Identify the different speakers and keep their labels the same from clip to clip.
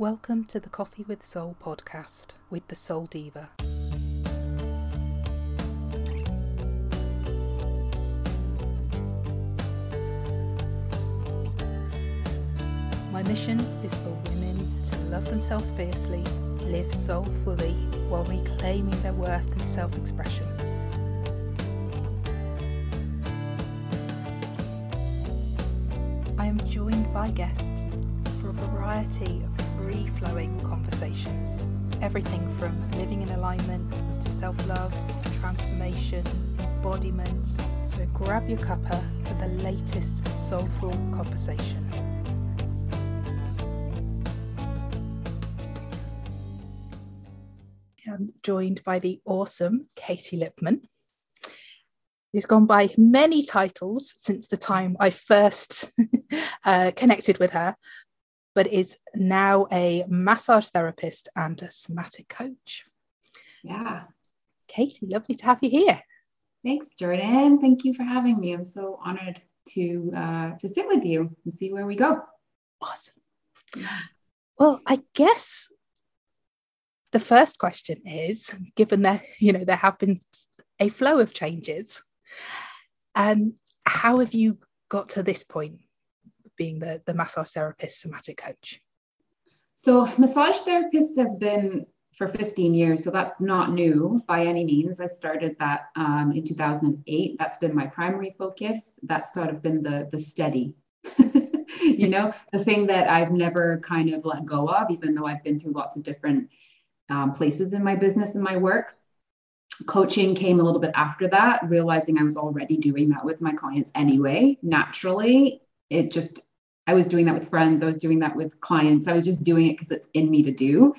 Speaker 1: Welcome to the Coffee with Soul podcast with the Soul Diva. My mission is for women to love themselves fiercely, live soulfully while reclaiming their worth and self expression. I am joined by guests for a variety of free flowing conversations. Everything from living in alignment to self love, transformation, embodiment. So grab your cuppa for the latest soulful conversation. I'm joined by the awesome Katie Lipman who's gone by many titles since the time I first uh, connected with her, but is now a massage therapist and a somatic coach.
Speaker 2: Yeah.
Speaker 1: Katie, lovely to have you here.
Speaker 2: Thanks, Jordan. Thank you for having me. I'm so honored to uh, to sit with you and see where we go.
Speaker 1: Awesome. Well, I guess the first question is, given that you know there have been a flow of changes, um, how have you got to this point, being the the massage therapist, somatic coach?
Speaker 2: So, massage therapist has been for 15 years, so that's not new by any means. I started that um, in 2008. That's been my primary focus. That's sort of been the the steady, you know, the thing that I've never kind of let go of, even though I've been through lots of different um, places in my business and my work. Coaching came a little bit after that, realizing I was already doing that with my clients anyway. Naturally, it just, I was doing that with friends, I was doing that with clients, I was just doing it because it's in me to do.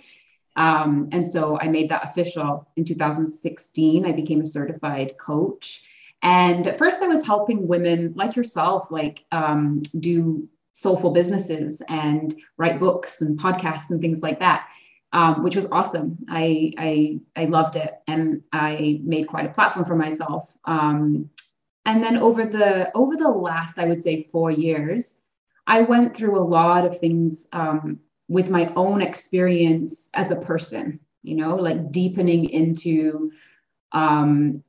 Speaker 2: Um, and so I made that official in 2016. I became a certified coach. And at first, I was helping women like yourself, like um, do soulful businesses and write books and podcasts and things like that um, which was awesome. I, I, I loved it, and I made quite a platform for myself. Um, and then over the over the last, I would say, four years, I went through a lot of things um, with my own experience as a person. You know, like deepening into um,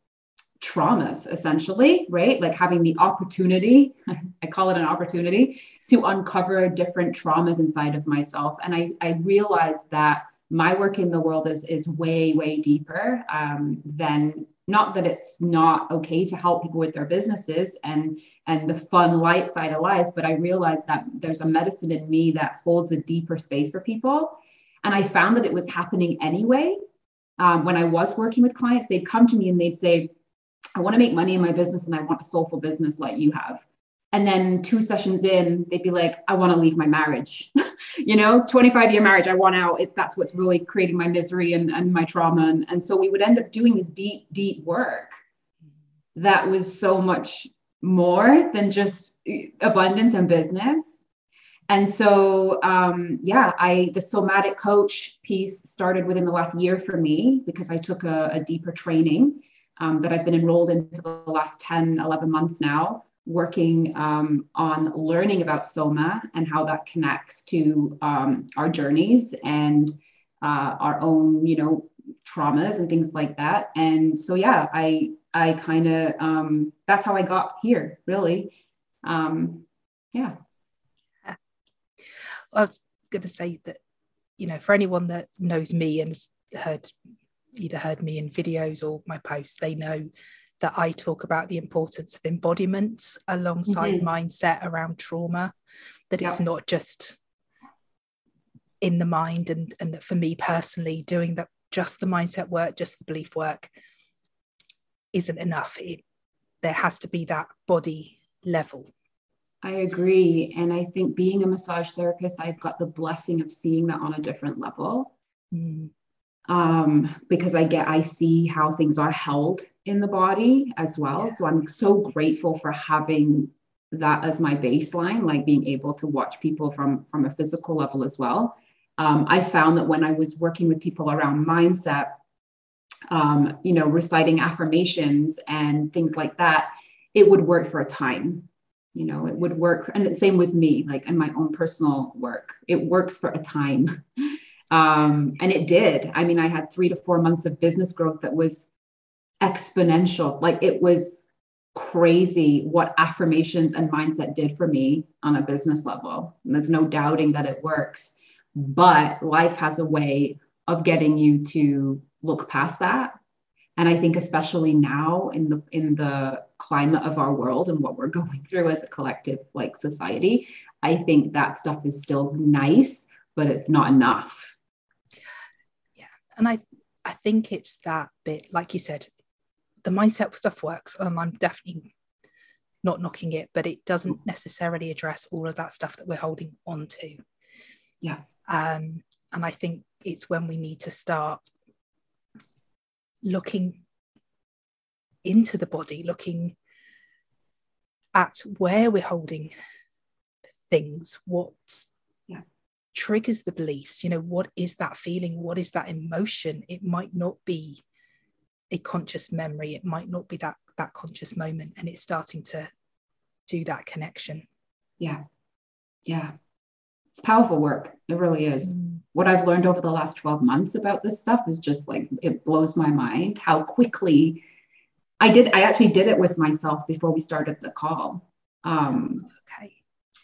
Speaker 2: traumas essentially right like having the opportunity i call it an opportunity to uncover different traumas inside of myself and i i realized that my work in the world is is way way deeper um, than not that it's not okay to help people with their businesses and and the fun light side of life but i realized that there's a medicine in me that holds a deeper space for people. And i found that it was happening anyway. Um, when i was working with clients they'd come to me and they'd say i want to make money in my business and i want a soulful business like you have. And then two sessions in they'd be like i want to leave my marriage you know 25 year marriage i want out it's that's what's really creating my misery and, and my trauma. And, and so we would end up doing this deep deep work that was so much more than just abundance and business. And so um, yeah i the somatic coach piece started within the last year for me because i took a, a deeper training um, that i've been enrolled in for the last 10 11 months now working um, on learning about soma and how that connects to um, our journeys and uh, our own you know traumas and things like that. And so yeah i i kind of um, that's how i got here really. Um, yeah.
Speaker 1: I was going to say that you know for anyone that knows me and has heard either heard me in videos or my posts they know that I talk about the importance of embodiment alongside mm-hmm. mindset around trauma, that yeah. it's not just in the mind and and that for me personally doing that just the mindset work just the belief work isn't enough it, there has to be that body level
Speaker 2: i agree and i think being a massage therapist i've got the blessing of seeing that on a different level mm. Um, because i get i see how things are held in the body as well. So I'm so grateful for having that as my baseline, like being able to watch people from from a physical level as well. Um, I found that when I was working with people around mindset, um, you know, reciting affirmations and things like that, it would work for a time. You know, it would work, and the same with me, like in my own personal work, it works for a time. Um, and it did. I mean, I had three to four months of business growth that was exponential. Like it was crazy what affirmations and mindset did for me on a business level. And there's no doubting that it works. But life has a way of getting you to look past that. And I think especially now in the in the climate of our world and what we're going through as a collective like society, I think that stuff is still nice, but it's not enough.
Speaker 1: And I I think it's that bit, like you said, the mindset stuff works. And I'm definitely not knocking it, but it doesn't necessarily address all of that stuff that we're holding on to.
Speaker 2: Yeah.
Speaker 1: Um, and I think it's when we need to start looking into the body, looking at where we're holding things, what
Speaker 2: yeah.
Speaker 1: Triggers the beliefs, you know, what is that feeling? What is that emotion? It might not be a conscious memory, it might not be that that conscious moment, and it's starting to do that connection.
Speaker 2: Yeah. Yeah. It's powerful work. It really is. Mm. What I've learned over the last 12 months about this stuff is just like it blows my mind how quickly I did I actually did it with myself before we started the call. Um okay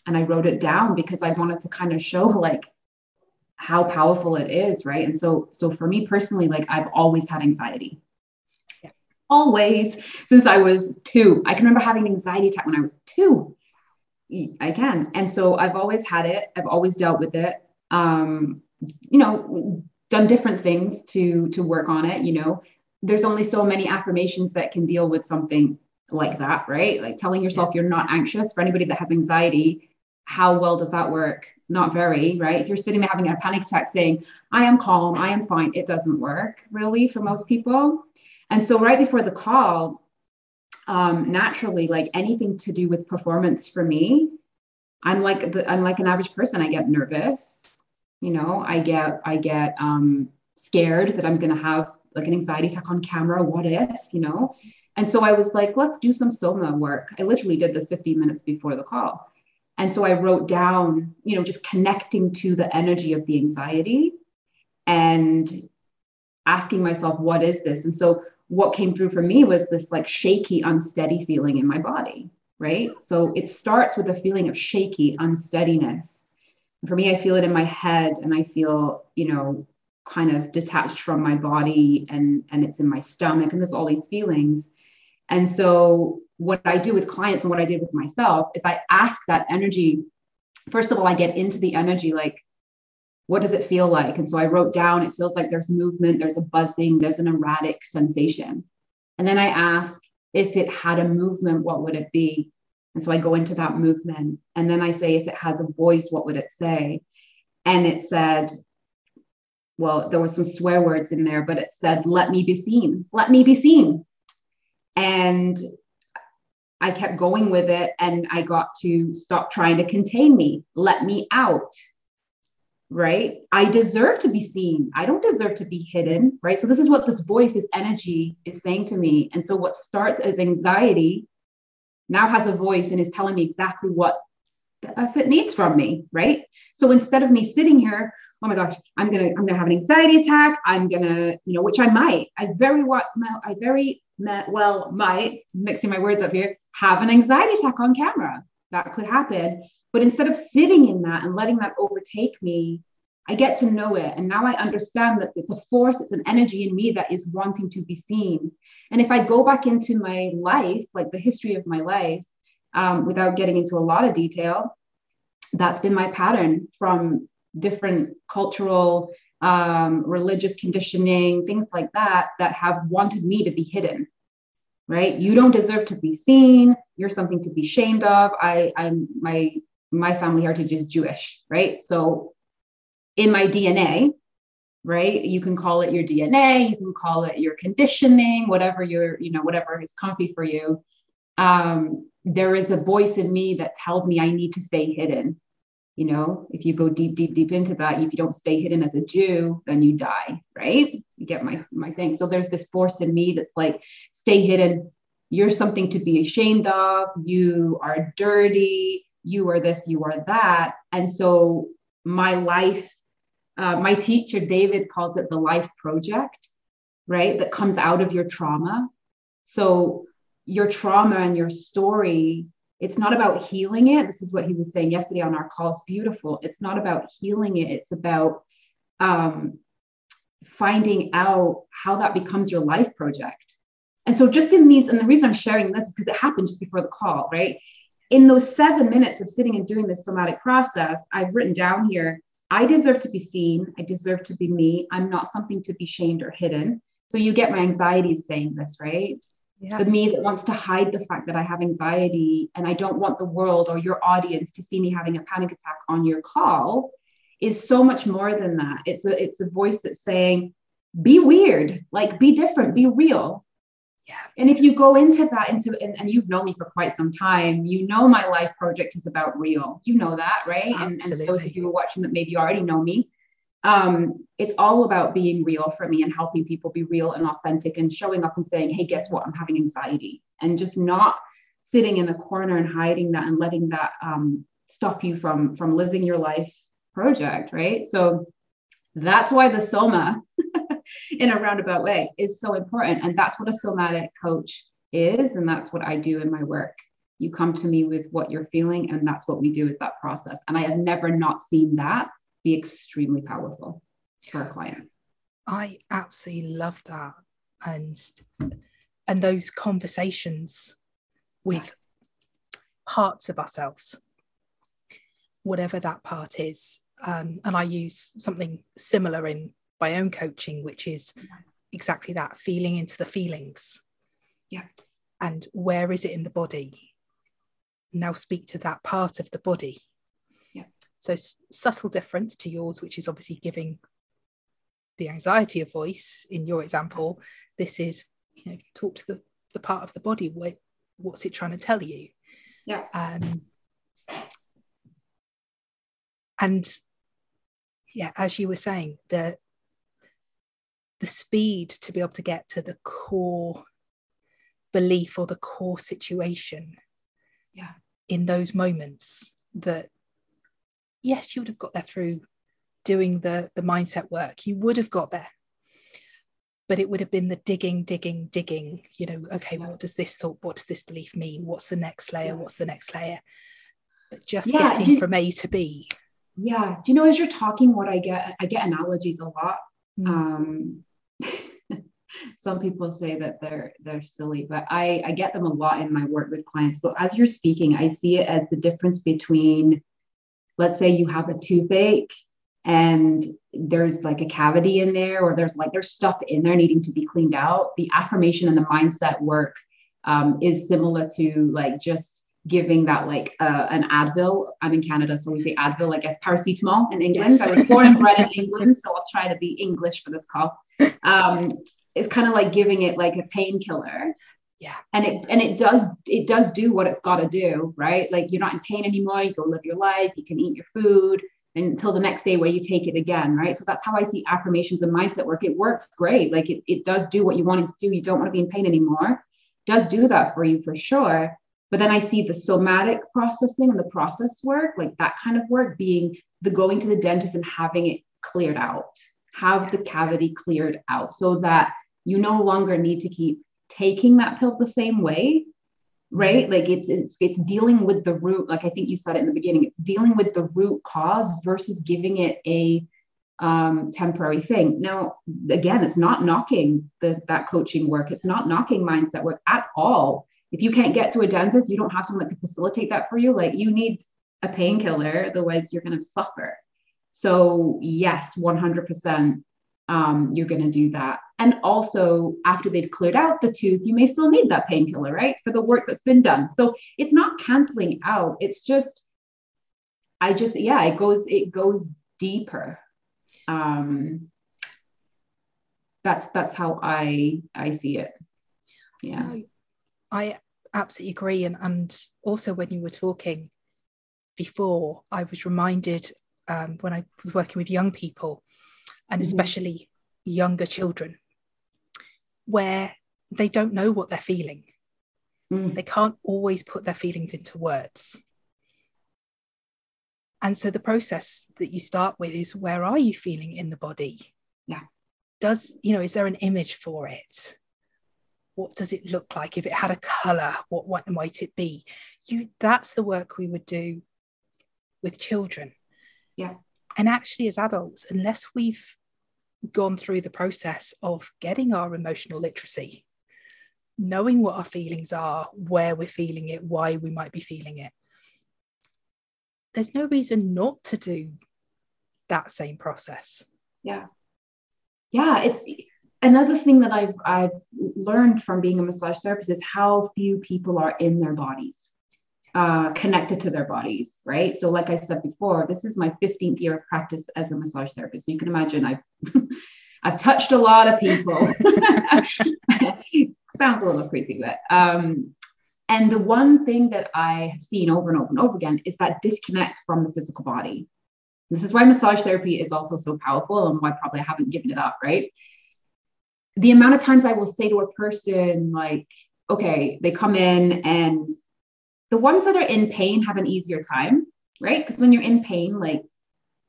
Speaker 2: and I wrote it down because I wanted to kind of show like how powerful it is, right? And so so for me personally, like I've always had anxiety. Yeah. Always since I was 2. I can remember having an anxiety attack when I was 2. I can. And so I've always had it. I've always dealt with it. Um, you know, done different things to to work on it, you know. There's only so many affirmations that can deal with something like that, right? Like telling yourself you're not anxious for anybody that has anxiety how well does that work? Not very, right? If you're sitting there having a panic attack saying, I am calm, I am fine, it doesn't work really for most people. And so, right before the call, um, naturally, like anything to do with performance for me, I'm like the, I'm like an average person. I get nervous, you know. I get I get um, scared that I'm going to have like an anxiety attack on camera. What if, you know? And so I was like, let's do some soma work. I literally did this 15 minutes before the call. And so I wrote down, you know, just connecting to the energy of the anxiety and asking myself, what is this? And so what came through for me was this like shaky, unsteady feeling in my body, right? So it starts with a feeling of shaky unsteadiness. For me, I feel it in my head and I feel, you know, kind of detached from my body and and it's in my stomach and there's all these feelings. And so what I do with clients and what I did with myself is I ask that energy. First of all, I get into the energy like, what does it feel like? And so I wrote down, it feels like there's movement, there's a buzzing, there's an erratic sensation. And then I ask, if it had a movement, what would it be? And so I go into that movement. And then I say, if it has a voice, what would it say? And it said, well, there was some swear words in there, but it said, let me be seen, let me be seen. And I kept going with it and I got to stop trying to contain me, let me out. Right. I deserve to be seen. I don't deserve to be hidden. Right. So, this is what this voice, this energy is saying to me. And so, what starts as anxiety now has a voice and is telling me exactly what if it needs from me. Right. So, instead of me sitting here, oh my gosh, I'm gonna, I'm gonna have an anxiety attack. I'm gonna, you know, which I might. I very what I very well might mixing my words up here have an anxiety attack on camera. That could happen. But instead of sitting in that and letting that overtake me, I get to know it. And now I understand that it's a force, it's an energy in me that is wanting to be seen. And if I go back into my life, like the history of my life, um, without getting into a lot of detail, that's been my pattern from different cultural, um, religious conditioning, things like that, that have wanted me to be hidden right? You don't deserve to be seen. You're something to be shamed of. I, I'm my my family heritage is Jewish, right? So in my DNA, right? You can call it your DNA, you can call it your conditioning, whatever your, you know, whatever is comfy for you. Um, there is a voice in me that tells me I need to stay hidden you know if you go deep deep deep into that if you don't stay hidden as a jew then you die right? You get my my thing. So there's this force in me that's like stay hidden. You're something to be ashamed of. You are dirty. You are this you are that. And so my life uh, my teacher David calls it the life project, right? That comes out of your trauma. So your trauma and your story, it's not about healing it. This is what he was saying yesterday on our calls. Beautiful. It's not about healing it. It's about um, finding out how that becomes your life project. And so, just in these, and the reason I'm sharing this is because it happened just before the call, right? In those seven minutes of sitting and doing this somatic process, I've written down here I deserve to be seen. I deserve to be me. I'm not something to be shamed or hidden. So you get my anxiety saying this, right? Yeah. The me that wants to hide the fact that I have anxiety and I don't want the world or your audience to see me having a panic attack on your call is so much more than that. It's a it's a voice that's saying, be weird, like be different, be real. Yeah. And if you go into that, into and, and, you've known me for quite some time, you know my life project is about real. You know that, right? And, and, those of you who are watching that maybe already know me. Um, it's all about being real for me and helping people be real and authentic and showing up and saying, hey, guess what? I'm having anxiety. And just not sitting in the corner and hiding that and letting that um, stop you from from living your life project, right? So that's why the soma in a roundabout way is so important. And that's what a somatic coach is. And that's what I do in my work. You come to me with what you're feeling, and that's what we do is that process. And I have never not seen that be extremely powerful for a client.
Speaker 1: I absolutely love that. And and those conversations with parts of ourselves, whatever that part is. Um, and I use something similar in my own coaching, which is exactly that feeling into the feelings.
Speaker 2: Yeah.
Speaker 1: And where is it in the body? Now speak to that part of the body. So subtle difference to yours, which is obviously giving the anxiety a voice in your example. This is, you know, talk to the, the part of the body. What, what's it trying to tell you?
Speaker 2: Yeah.
Speaker 1: Um, and yeah, as you were saying, the the speed to be able to get to the core belief or the core situation
Speaker 2: yeah
Speaker 1: in those moments that yes you would have got there through doing the the mindset work. You would have got there. But it would have been the digging digging digging you know okay yeah. what does this thought what does this belief mean? What's the next layer? Yeah. what's the next layer? But just yeah, getting you, from a to b.
Speaker 2: Yeah. Do you know as you're talking what i get i get analogies a lot. Mm. um some people say that they're they're silly but I, I get them a lot in my work with clients. But as you're speaking i see it as the difference between let's say you have a toothache and there's like a cavity in there or there's like there's stuff in there needing to be cleaned out the affirmation and the mindset work um, is similar to like just giving that like uh, an Advil. I'm in Canada, so we say Advil, I guess paracetamol in England. Yes. I was born and bred in England, so I'll try to be English for this call. Um, it's kind of like giving it like a painkiller.
Speaker 1: Yeah.
Speaker 2: And it and it does it does do what it's got to do, right? Like you're not in pain anymore. You go live your life. You can eat your food until the next day where you take it again, right? So that's how I see affirmations and mindset work. It works great. Like it, it does do what you want it to do. You don't want to be in pain anymore. It does do that for you for sure. But then I see the somatic processing and the process work, like that kind of work being the going to the dentist and having it cleared out, have the cavity cleared out so that you no longer need to keep taking that pill the same way right mm-hmm. like it's it's it's dealing with the root like i think you said it in the beginning it's dealing with the root cause versus giving it a um, temporary thing now again it's not knocking the, that coaching work it's not knocking mindset work at all if you can't get to a dentist, you don't have someone that can facilitate that for you. Like you need a painkiller, otherwise you're going to suffer. So yes, 100%, um, you're going to do that. And also, after they've cleared out the tooth, you may still need that painkiller, right, for the work that's been done. So it's not canceling out. It's just, I just, yeah, it goes, it goes deeper. Um, that's that's how I I see it. Yeah.
Speaker 1: I absolutely agree. And, and also, when you were talking before, I was reminded um, when I was working with young people, and mm-hmm. especially younger children, where they don't know what they're feeling. Mm. They can't always put their feelings into words. And so the process that you start with is where are you feeling in the body?
Speaker 2: Yeah.
Speaker 1: Does, you know, is there an image for it? What does it look like? If it had a color, what, what might it be? You that's the work we would do with children.
Speaker 2: Yeah.
Speaker 1: And actually, as adults, unless we've gone through the process of getting our emotional literacy, knowing what our feelings are, where we're feeling it, why we might be feeling it, there's no reason not to do that same process.
Speaker 2: Yeah. Yeah. It's another thing that I've I've learned from being a massage therapist is how few people are in their bodies. Uh, connected to their bodies, right? So, like I said before, this is my 15th year of practice as a massage therapist. So you can imagine I've I've touched a lot of people. Sounds a little creepy, but um, and the one thing that I have seen over and over and over again is that disconnect from the physical body. This is why massage therapy is also so powerful and why probably I haven't given it up, right? The amount of times I will say to a person, like, okay, they come in and the ones that are in pain have an easier time, right? Because when you're in pain, like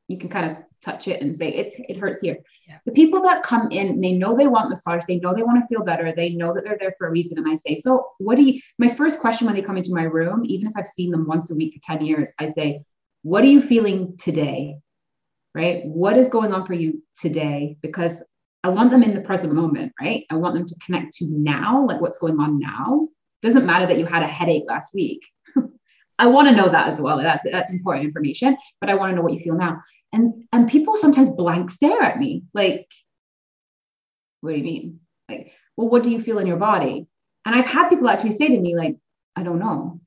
Speaker 2: you can kind of touch it and say it it hurts here. Yeah. The people that come in, they know they want massage, they know they want to feel better, they know that they're there for a reason. And I say, so what do you? My first question when they come into my room, even if I've seen them once a week for ten years, I say, what are you feeling today? Right? What is going on for you today? Because I want them in the present moment, right? I want them to connect to now, like what's going on now. Doesn't matter that you had a headache last week. I want to know that as well. That's that's important information, but I want to know what you feel now. And and people sometimes blank stare at me, like, what do you mean? Like, well, what do you feel in your body? And I've had people actually say to me, like, I don't know.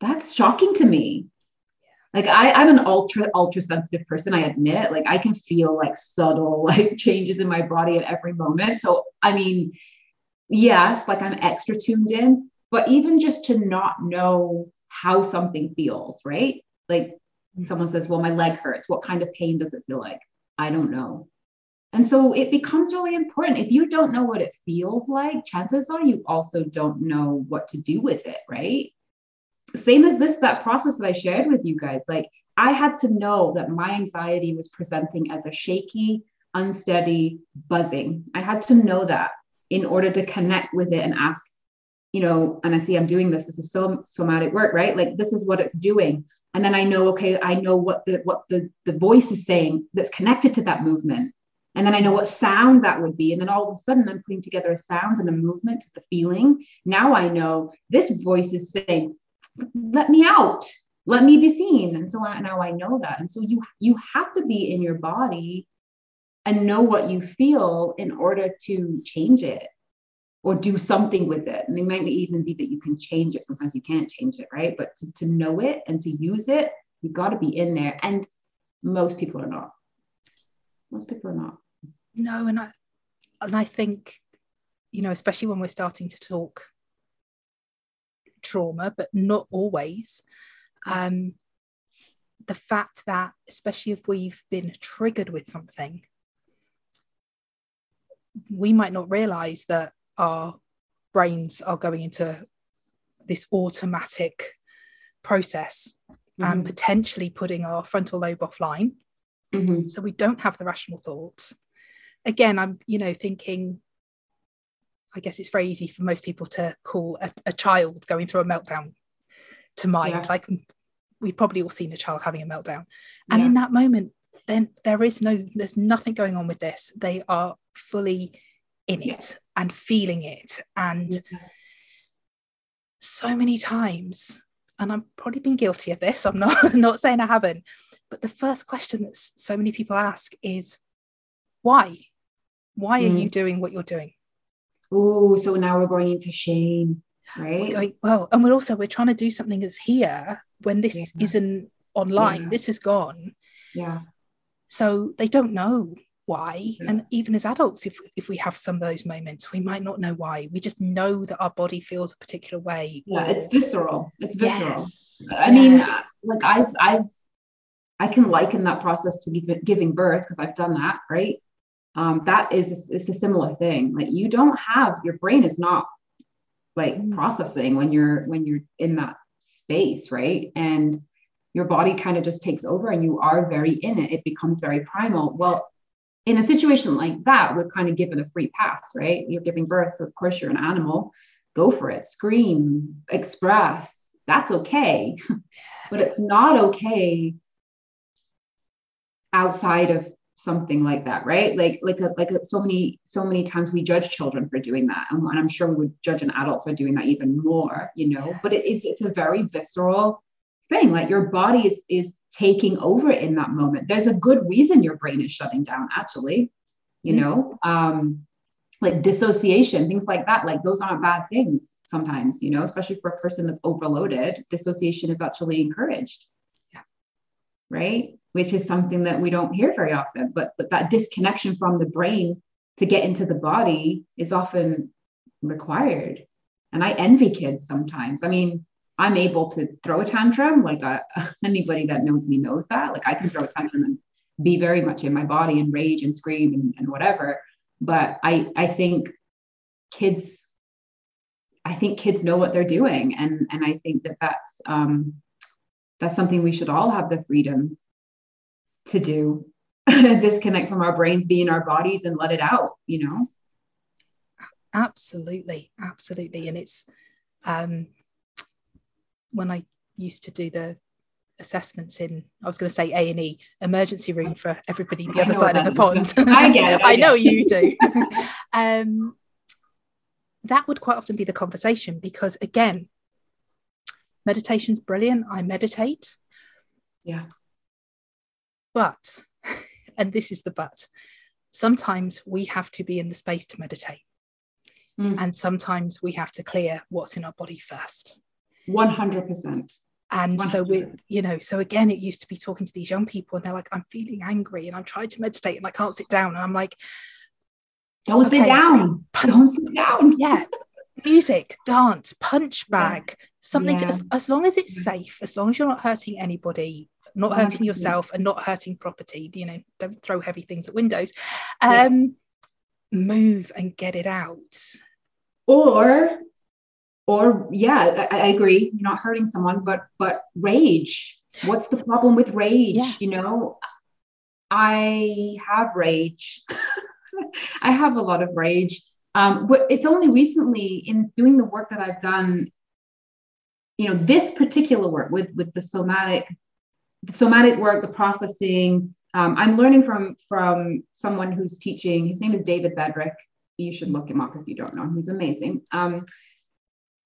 Speaker 2: That's shocking to me. Like I, I'm an ultra, ultra sensitive person, I admit. Like I can feel like subtle like changes in my body at every moment. So I mean, yes, like I'm extra tuned in, but even just to not know how something feels, right? Like mm-hmm. someone says, Well, my leg hurts. What kind of pain does it feel like? I don't know. And so it becomes really important. If you don't know what it feels like, chances are you also don't know what to do with it, right? Same as this, that process that I shared with you guys. Like, I had to know that my anxiety was presenting as a shaky, unsteady buzzing. I had to know that in order to connect with it and ask, you know, and I see I'm doing this. This is so somatic work, right? Like this is what it's doing. And then I know, okay, I know what the what the, the voice is saying that's connected to that movement. And then I know what sound that would be. And then all of a sudden I'm putting together a sound and a movement to the feeling. Now I know this voice is saying, let me out, let me be seen. And so now I know that. And so you you have to be in your body and know what you feel in order to change it or do something with it. And it might even be that you can change it. Sometimes you can't change it, right? But to, to know it and to use it, you've got to be in there. And most people are not. Most people are not.
Speaker 1: No, and I and I think, you know, especially when we're starting to talk trauma, but not always. Um, the fact that, especially if we've been triggered with something, we might not realize that our brains are going into this automatic process mm-hmm. and potentially putting our frontal lobe offline. Mm-hmm. So we don't have the rational thought. Again, I'm, you know, thinking, I guess it's very easy for most people to call a, a child going through a meltdown to mind. Yeah. Like we've probably all seen a child having a meltdown. And yeah. in that moment, then there is no, there's nothing going on with this. They are fully in it and feeling it. And yes. so many times, and I've probably been guilty of this, I'm not, not saying I haven't, but the first question that so many people ask is, why? Why mm. are you mm. doing what you're doing?
Speaker 2: Oh, so now we're going into shame, right?
Speaker 1: Going, well, and we're also we're trying to do something that's here when this yeah. isn't online. Yeah. This is gone.
Speaker 2: Yeah.
Speaker 1: So they don't know why yeah. and even as adults if if we have some of those moments we might not know why we just know that our body feels a particular way
Speaker 2: yeah it's visceral it's visceral yes. i yeah. mean like i've i've i can liken that process to give, giving birth because i've done that right um, that is it's a similar thing like you don't have your brain is not like mm. processing when you're when you're in that space right and your body kind of just takes over and you are very in it. It becomes very primal. Well, in a situation like that, we're kind of given a free pass, right? You're giving birth, so of course you're an animal. Go for it, scream, express. That's okay. but it's not okay outside of something like that right like like a, like a, so many so many times we judge children for doing that and, and i'm sure we would judge an adult for doing that even more you know but it, it's it's a very visceral thing like your body is is taking over in that moment. There's a good reason your brain is shutting down actually you mm-hmm. know? Um like dissociation things like that like those aren't bad things sometimes you know especially for a person that's overloaded dissociation is actually encouraged. Yeah. Right? Which is something that we don't hear very often but but that disconnection from the brain to get into the body is often required. And i envy kids sometimes. I mean I'm able to throw a tantrum. Like uh, anybody that knows me knows that. Like I can throw a tantrum and be very much in my body and rage and scream and, and whatever. But I I think kids I think kids know what they're doing, and and I think that that's um, that's something we should all have the freedom to do. Disconnect from our brains, be in our bodies, and let it out. You know.
Speaker 1: Absolutely, absolutely, and it's um, when I used to do the assessments in I was going to say A and E emergency room for everybody the other side of the pond.
Speaker 2: I get it.
Speaker 1: I, I know you do. um, that would quite often be the conversation because again, meditation's brilliant. I meditate.
Speaker 2: Yeah.
Speaker 1: But, and this is the but, sometimes we have to be in the space to meditate. Mm. And sometimes we have to clear what's in our body first.
Speaker 2: 100%.
Speaker 1: And 100%. so we, you know, so again, it used to be talking to these young people and they're like, I'm feeling angry and I'm trying to meditate and I can't sit down. And I'm like,
Speaker 2: don't okay, sit down. Don't sit down.
Speaker 1: Yeah. Music, dance, punch bag, yeah. something yeah. To, as, as long as it's safe, as long as you're not hurting anybody, not hurting yourself and not hurting property, you know, don't throw heavy things at windows. Um, yeah. move and get it out.
Speaker 2: Or or yeah I, I, agree you're not hurting someone but but rage. What's the problem with rage yeah. you know? I have rage. I have a lot of rage. Um, but it's only recently in doing the work that i've done you know this particular work with with the somatic the somatic work the processing um, i'm learning from from someone who's teaching. His name is david bedrick. You should look him up if you don't know he's amazing. Um,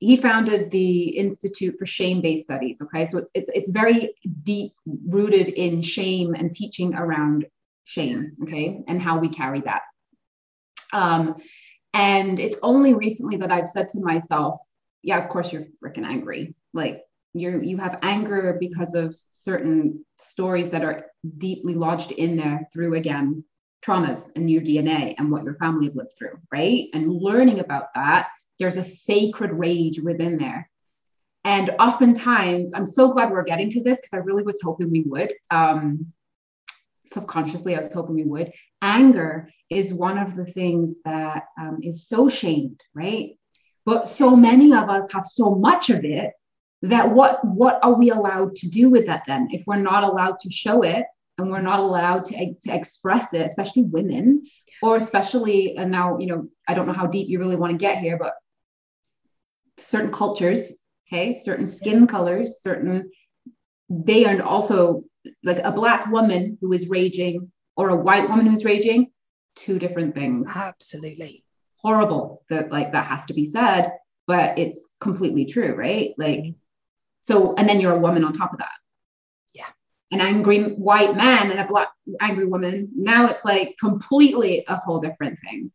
Speaker 2: he founded the Institute for Shame-Based Studies. Okay, so it's it's it's very deep rooted in shame and teaching around shame. Okay, and how we carry that. Um, and it's only recently that I've said to myself, yeah, of course you're freaking angry. Like you you have anger because of certain stories that are deeply lodged in there through again traumas and your DNA and what your family have lived through, right? And learning about that there's a sacred rage within there. And oftentimes, I'm so glad we're getting to this because I really was hoping we would. Um, subconsciously, I was hoping we would. Anger is one of the things that um, is so shamed, right? But so many of us have so much of it that what what are we allowed to do with that then? If we're not allowed to show it and we're not allowed to, to express it, especially women, or especially, and now, you know, I don't know how deep you really want to get here, but certain cultures, okay, certain skin colors, certain, they are also like a black woman who is raging or a white woman who's raging, two different things.
Speaker 1: Absolutely.
Speaker 2: Horrible that like that has to be said, but it's completely true, right? Like, mm-hmm. so, and then you're a woman on top of that.
Speaker 1: Yeah.
Speaker 2: An angry white man and a black angry woman. Now it's like completely a whole different thing.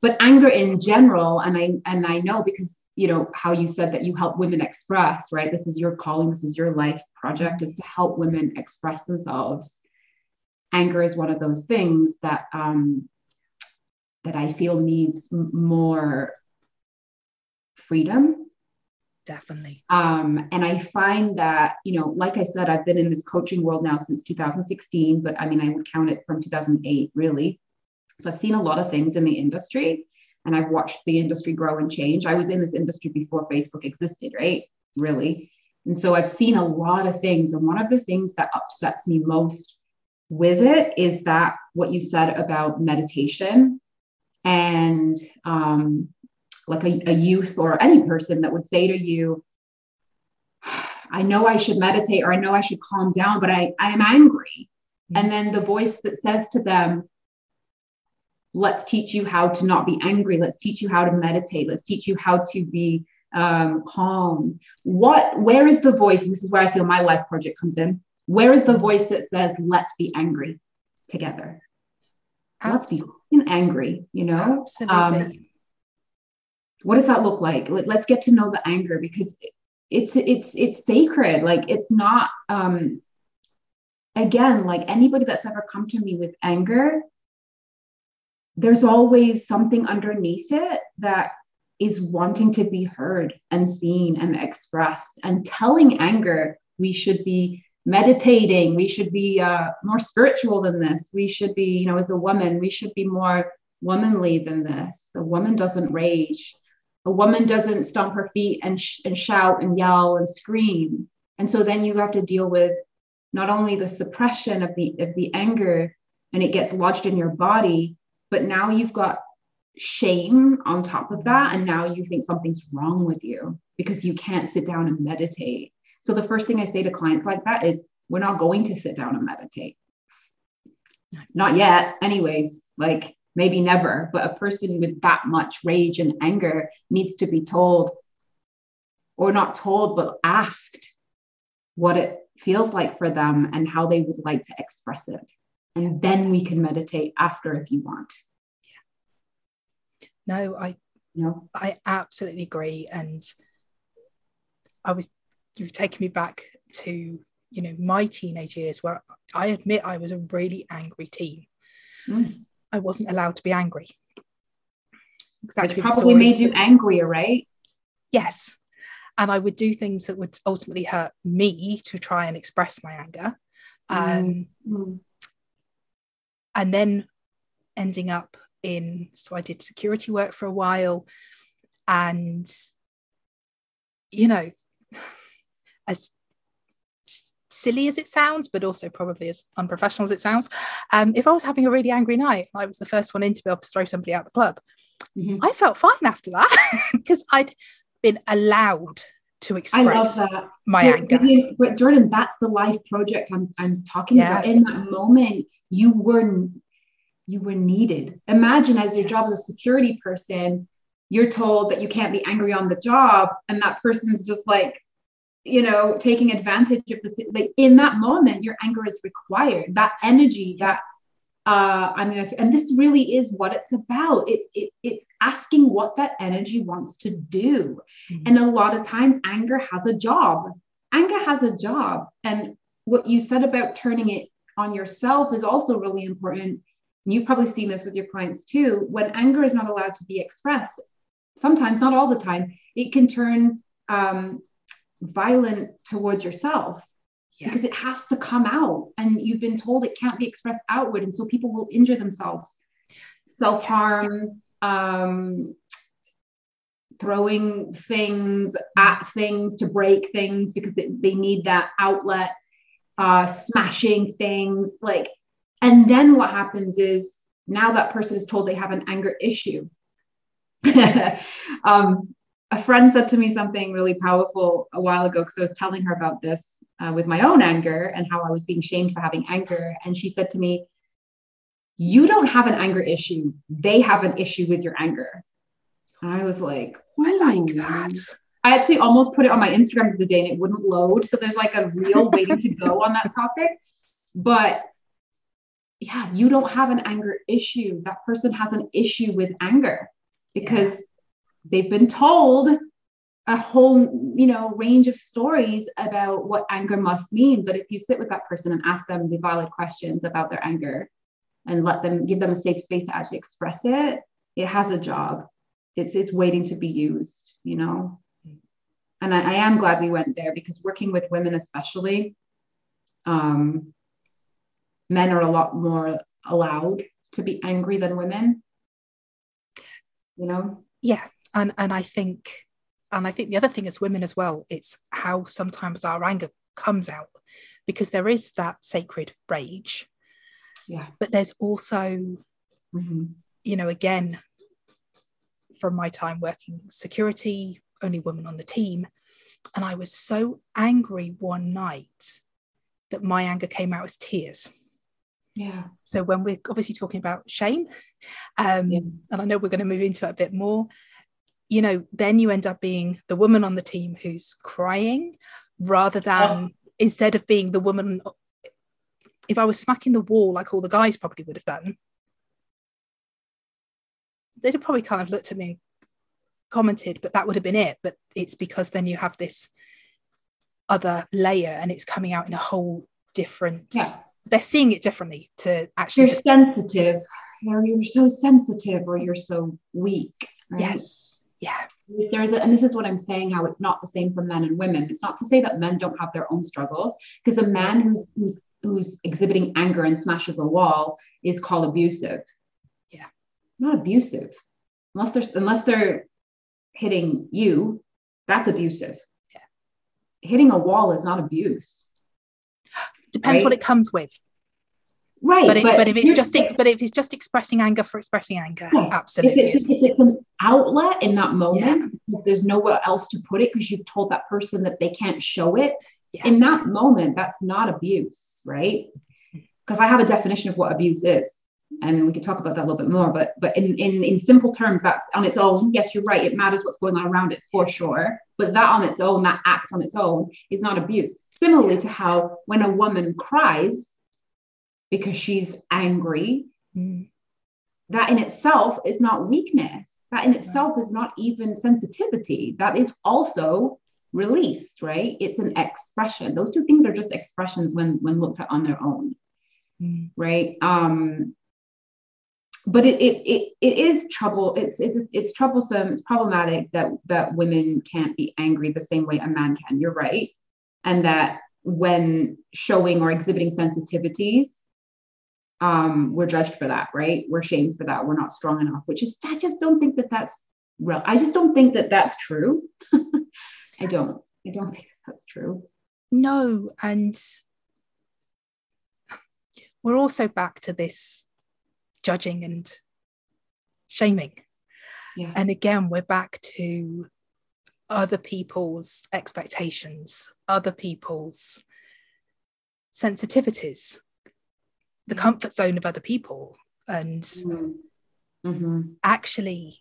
Speaker 2: But anger in general, and I and I know because you know how you said that you help women express right? This is your calling this is your life project is to help women express themselves. Anger is one of those things that um that i feel needs more freedom.
Speaker 1: Definitely.
Speaker 2: Um and i find that you know like i said i've been in this coaching world now since 2016 but i mean i would count it from 2008 really. So i've seen a lot of things in the industry and I've watched the industry grow and change. I was in this industry before Facebook existed, right? Really. And so I've seen a lot of things. And one of the things that upsets me most with it is that what you said about meditation and um, like a, a youth or any person that would say to you, I know I should meditate or I know I should calm down, but I, I am angry. Mm-hmm. And then the voice that says to them, let's teach you how to not be angry. Let's teach you how to meditate. Let's teach you how to be um, calm. What, where is the voice? And this is where I feel my life project comes in. Where is the voice that says, let's be angry together? Absolutely. Let's be angry, you know? Absolutely. Um, what does that look like? Let's get to know the anger because it's it's it's sacred. Like it's not um again, like anybody that's ever come to me with anger, there's always something underneath it that is wanting to be heard and seen and expressed and telling anger we should be meditating we should be uh, more spiritual than this. We should be you know as a woman we should be more womanly than this. A woman doesn't rage. A woman doesn't stomp her feet and, sh- and shout and yell and scream. And so then you have to deal with not only the suppression of the of the anger and it gets lodged in your body but now you've got shame on top of that and now you think something's wrong with you because you can't sit down and meditate. So the first thing i say to clients like that is we're not going to sit down and meditate. Not yet. Anyways like maybe never. But a person with that much rage and anger needs to be told or not told but asked what it feels like for them and how they would like to express it and then we can meditate after if you want. Yeah.
Speaker 1: No i no? I absolutely agree. And i was you've taken me back to you know my teenage years where i admit i was a really angry teen. Mm. i wasn't allowed to be angry.
Speaker 2: Exactly Which probably made you angrier right?
Speaker 1: Yes. And i would do things that would ultimately hurt me to try and express my anger. Um, mm and then ending up in so I did security work for a while and you know as silly as it sounds but also probably as unprofessional as it sounds um, if I was having a really angry night I was the first one in to be able to throw somebody out the club mm-hmm. I felt fine after that because I'd been allowed to express my but, anger. You,
Speaker 2: but Jordan, that's the life project I'm, I'm talking yeah. about. In that moment, you were you were needed. Imagine as your job as a security person, you're told that you can't be angry on the job, and that person is just like, you know, taking advantage of the like in that moment, your anger is required. That energy, that uh, I'm gonna, and this really is what it's about. It's it, it's asking what that energy wants to do, mm-hmm. and a lot of times anger has a job. Anger has a job, and what you said about turning it on yourself is also really important. And you've probably seen this with your clients too. When anger is not allowed to be expressed, sometimes not all the time, it can turn um, violent towards yourself yeah. because it has to come out and you've been told it can't be expressed outward and so people will injure themselves. Self-harm um, throwing things at things to break things because they, they need that outlet uh, smashing things like and then what happens is now that person is told they have an anger issue. Um, a friend said to me something really powerful a while ago because i was telling her about this uh, with my own anger and how I was being shamed for having anger. And she said to me, You don't have an anger issue. They have an issue with your anger. And I was like,
Speaker 1: I like that.
Speaker 2: I actually almost put it on my Instagram the day and it wouldn't load. So there's like a reel waiting to go on that topic. But yeah, you don't have an anger issue. That person has an issue with anger because yeah. they've been told a whole you know range of stories about what anger must mean. But if you sit with that person and ask them the valid questions about their anger and let them give them a safe space to actually express it it has a job. It's it's waiting to be used you know? And I, I am glad we went there because working with women especially um, men are a lot more allowed to be angry than women. You know?
Speaker 1: Yeah. And and i think and I think the other thing is women as well, it's how sometimes our anger comes out because there is that sacred rage.
Speaker 2: Yeah.
Speaker 1: But there's also,
Speaker 2: Mm-hmm.
Speaker 1: you know, again, from my time working security, only woman on the team. And I was so angry one night that my anger came out as tears.
Speaker 2: Yeah.
Speaker 1: So when we're obviously talking about shame, um,
Speaker 2: Yeah.
Speaker 1: and I know we're going to move into it a bit more, you know, then you end up being the woman on the team who's crying rather than oh. instead of being the woman. If I was smacking the wall like all the guys probably would have done, they'd have probably kind of looked at me and commented, but that would have been it. But it's because then you have this other layer and it's coming out in a whole different
Speaker 2: Yeah.
Speaker 1: they're seeing it differently to actually
Speaker 2: You're sensitive, or you're so sensitive, or you're so weak. Right?
Speaker 1: yes yeah
Speaker 2: there's a, and this is what I'm saying how it's not the same for men and women. It's not to say that men don't have their own struggles, because a man who's who's who's exhibiting anger and smashes a wall is called abusive.
Speaker 1: Yeah.
Speaker 2: Not abusive. Unless there's unless they're hitting you, that's abusive.
Speaker 1: Yeah.
Speaker 2: Hitting a wall is not abuse.
Speaker 1: depends what it comes with
Speaker 2: Right.
Speaker 1: but, it, but if it's just but if it's just expressing anger for expressing anger
Speaker 2: Yes.
Speaker 1: absolutely
Speaker 2: if it's, if it's an outlet in that moment, if there's nowhere else to put it because you've told that person that they can't show it,
Speaker 1: Yeah.
Speaker 2: in that moment, that's not abuse, right? Because I have a definition of what abuse is. And we can talk about that a little bit more. But but in, in in simple terms, that's on its own. Yes, you're right. It matters what's going on around it for sure. But that on its own, that act on its own, is not abuse. Similarly to how when a woman cries because she's angry,
Speaker 1: Mm,
Speaker 2: that in itself is not weakness. That in itself is not even sensitivity. That is also release, right? It's an expression. Those two things are just expressions when when looked at on their own,
Speaker 1: mm,
Speaker 2: right? Um, but it it it, it is trouble. It's it's it's troublesome. It's problematic that that women can't be angry the same way a man can. You're right, and that when showing or exhibiting sensitivities, um, we're judged for that, right? We're shamed for that. We're not strong enough, which is, I just don't think that that's real. I just don't think that that's true. I don't, I don't think that's true.
Speaker 1: no and we're also back to this judging and shaming
Speaker 2: Yeah.
Speaker 1: and again we're back to other people's expectations other people's sensitivities the comfort zone of other people and
Speaker 2: Mm-hmm.
Speaker 1: actually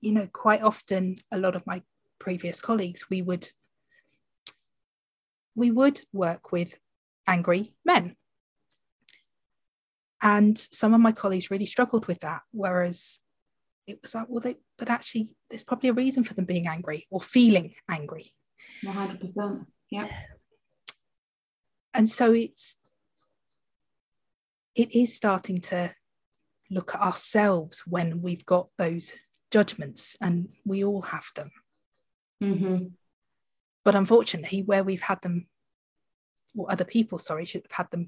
Speaker 1: you know quite often a lot of my previous colleagues we would we would work with angry men and some of my colleagues really struggled with that whereas it was like well they but actually there's probably a reason for them being angry or feeling angry
Speaker 2: 100%. Yeah.
Speaker 1: and so it's it is starting to look at ourselves when we've got those judgments and we all have them
Speaker 2: Mm-hmm.
Speaker 1: but unfortunately where we've had them or other people sorry should have had them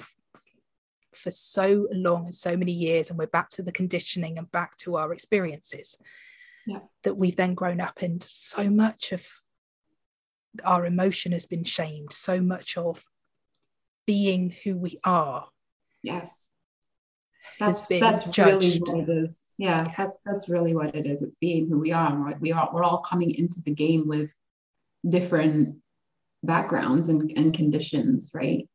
Speaker 1: for so long and so many years and we're back to the conditioning and back to our experiences
Speaker 2: Yeah.
Speaker 1: that we've then grown up and so much of our emotion has been shamed so much of being who we are
Speaker 2: Yes. That's, that's really what it is. Yeah,
Speaker 1: Yeah.
Speaker 2: that's that's really what it is. It's being who we are. Right? We are we're all coming into the game with different backgrounds and, and conditions, right?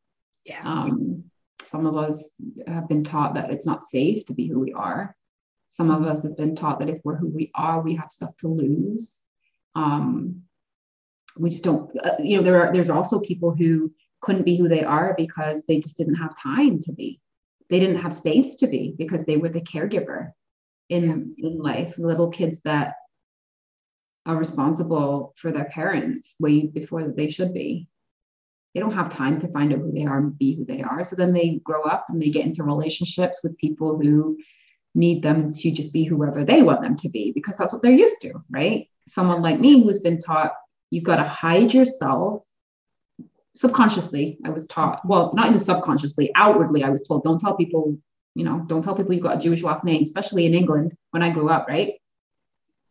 Speaker 1: yeah
Speaker 2: Um, some of us have been taught that it's not safe to be who we are. Some of us have been taught that if we're who we are, we have stuff to lose. Um, we just don't, uh, you know, there are, there's also people who couldn't be who they are because they just didn't have time to be. They didn't have space to be because they were the caregiver in, in life. Little kids that are responsible for their parents way before they should be they don't have time to find out who they are and be who they are. So then they grow up and they get into relationships with people who need them to just be whoever they want them to be because that's what they're used to, right? Someone like me who's been taught you've got to hide yourself subconsciously. I was taught, well, not even subconsciously, outwardly, I was told, don't tell people, you know, don't tell people you've got a Jewish last name, especially in England when I grew up, right?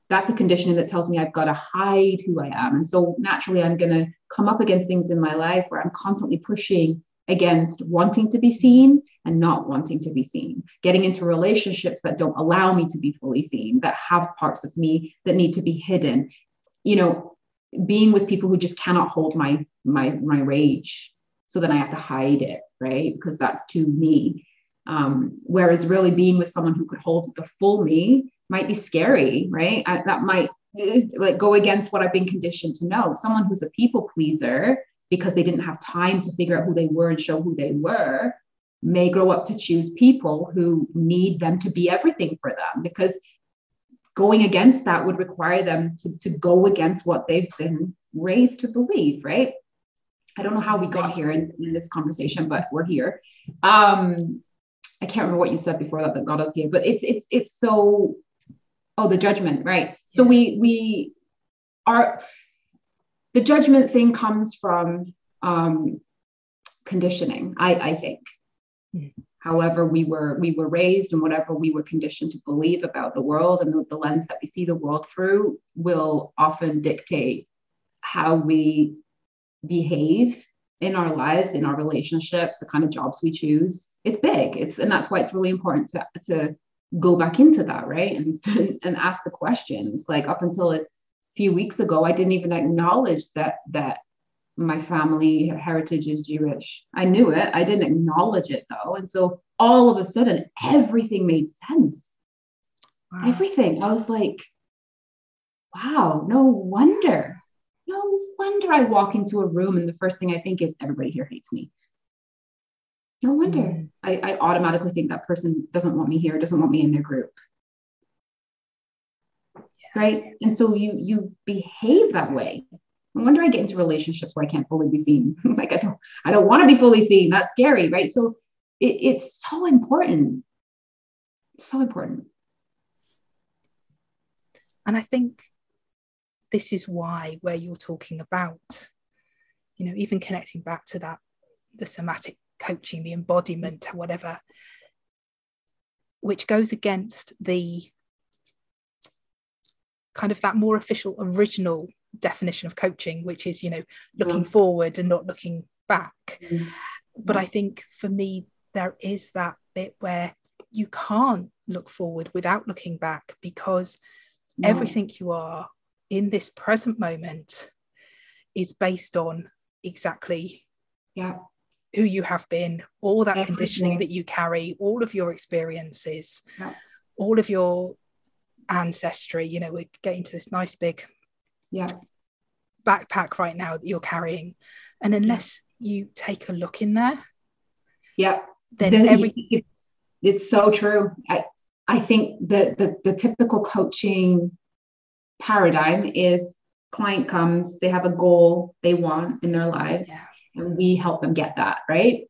Speaker 2: that's a conditioning that tells me I've got to hide who I am. And so naturally, I'm going to come up against things in my life where I'm constantly pushing against wanting to be seen and not wanting to be seen, getting into relationships that don't allow me to be fully seen, that have parts of me that need to be hidden. You know, being with people who just cannot hold my my my rage, so then I have to hide it, right? Because that's too me. Um, whereas really being with someone who could hold the full me might be scary, right? I, that might eh, like go against what I've been conditioned to know. Someone who's a people pleaser because they didn't have time to figure out who they were and show who they were may grow up to choose people who need them to be everything for them because going against that would require them to, to go against what they've been raised to believe right? I don't know how we got here in, in this conversation but we're here. Um i can't remember what you said before that that got us here but it's it's it's so oh the judgment right? So we we are the judgment thing comes from um, conditioning, I, I think. However, we were we were raised and whatever we were conditioned to believe about the world and the, the lens that we see the world through will often dictate how we behave in our lives, in our relationships, the kind of jobs we choose. It's big. It's and that's why it's really important to to go back into that, right? And and ask the questions. Like up until a few weeks ago, I didn't even acknowledge that that my family heritage is Jewish. I knew it. I didn't acknowledge it though. And so all of a sudden, everything made sense. Wow. Everything. I was like, wow, no wonder. No wonder I walk into a room and the first thing I think is everybody here hates me. No wonder. Mm. I, I automatically think that person doesn't want me here, doesn't want me in their group right and so you you behave that way no wonder i get into relationships where i can't fully be seen? Like i don't i don't want to be fully seen. That's scary right? So it, it's so important. So important.
Speaker 1: And i think this is why where you're talking about you know even connecting back to that the somatic coaching the embodiment or whatever which goes against the kind of that more official original definition of coaching which is you know looking yeah. forward and not looking back mm. but i think for me there is that bit where you can't look forward without looking back because no. everything you are in this present moment is based on exactly
Speaker 2: yeah
Speaker 1: who you have been all that Everything. conditioning that you carry all of your experiences yeah. all of your ancestry you know we're getting to this nice big
Speaker 2: yeah.
Speaker 1: backpack right now that you're carrying. And unless you take a look in there
Speaker 2: yeah.
Speaker 1: then every
Speaker 2: it's, it's so true. I i think that the, the typical coaching paradigm is client comes they have a goal they want in their lives yeah. and we help them get that right?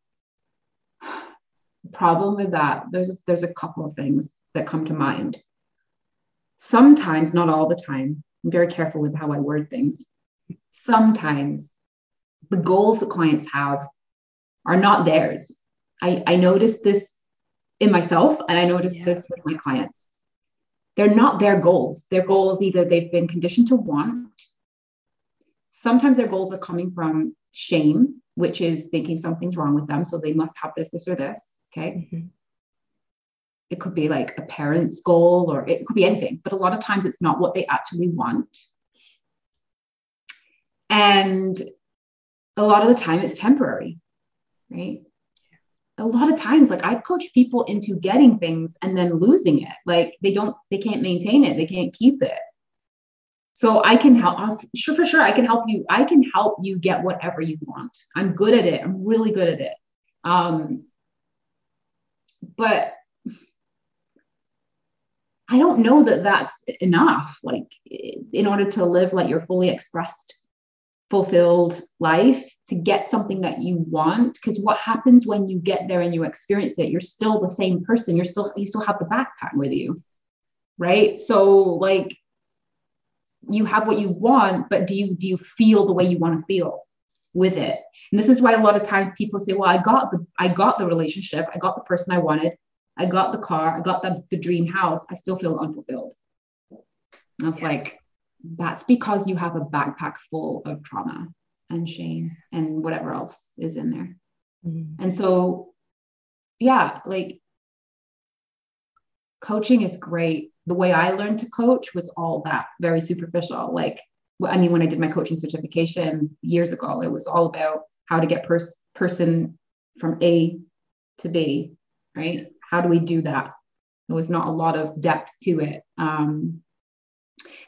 Speaker 2: Problem with that there's a, there's a couple of things that come to mind. Sometimes, not all the time, I'm very careful with how I word things. Sometimes the goals that clients have are not theirs. I, I noticed this in myself and I noticed yeah. this with my clients. They're not their goals. Their goals either they've been conditioned to want. Sometimes their goals are coming from shame, which is thinking something's wrong with them. So they must have this, this, or this. Okay. Mm-hmm it could be like a parent's goal or it could be anything but a lot of times it's not what they actually want. And a lot of the time it's temporary right? A lot of times like i've coached people into getting things and then losing it. Like they don't they can't maintain it. They can't keep it. So i can help I'll, sure for sure i can help you i can help you get whatever you want. I'm good at it. I'm really good at it. Um but I don't know that that's enough. Like, in order to live like your fully expressed, fulfilled life, to get something that you want. Because what happens when you get there and you experience it, you're still the same person. You're still, you still have the backpack with you. Right. So, like, you have what you want, but do you do you feel the way you want to feel? with it and this is why a lot of times people say well i got the i got the relationship i got the person i wanted I got the car, I got the, the dream house, I still feel unfulfilled. I was yeah. like, that's because you have a backpack full of trauma and shame and whatever else is in there. Mm. And so, yeah, like coaching is great. The way I learned to coach was all that very superficial. Like, I mean, when I did my coaching certification years ago, it was all about how to get pers- person from A to B, right? How do we do that? There was not a lot of depth to it. Um,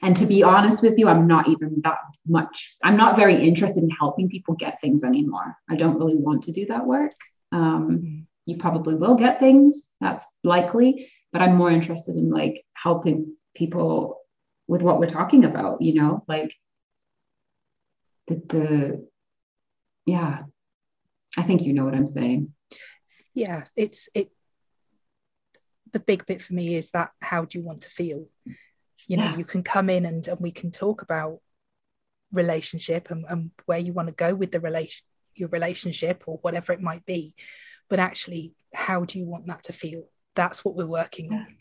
Speaker 2: and to be honest with you, I'm not even that much, I'm not very interested in helping people get things anymore. I don't really want to do that work. Um, you probably will get things, that's likely, but I'm more interested in like helping people with what we're talking about, you know, like the, the yeah, I think you know what I'm saying.
Speaker 1: Yeah, it's, it, the big bit for me is that how do you want to feel? you know yeah. you can come in and, and we can talk about relationship and, and where you want to go with the relation your relationship or whatever it might be but actually how do you want that to feel? That's what we're working on.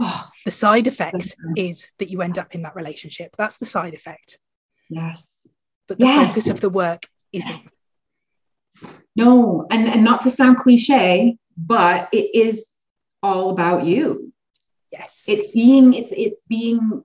Speaker 1: Oh, the side effect is that you end up in that relationship. That's the side effect.
Speaker 2: Yes.
Speaker 1: But the yes. focus of the work isn't.
Speaker 2: No and and not to sound cliche but it is all about you.
Speaker 1: Yes.
Speaker 2: It's being it's it's being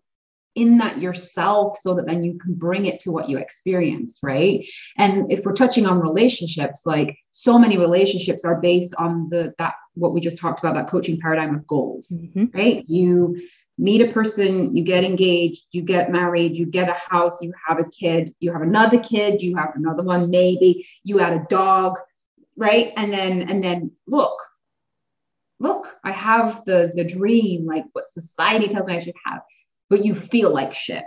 Speaker 2: in that yourself so that then you can bring it to what you experience right? And if we're touching on relationships like so many relationships are based on the that what we just talked about that coaching paradigm of goals mm-hmm. right? You meet a person you get engaged you get married you get a house you have a kid you have another kid you have another one maybe you add a dog right? And then and then look look, I have the the dream, like what society tells me I should have, but you feel like shit.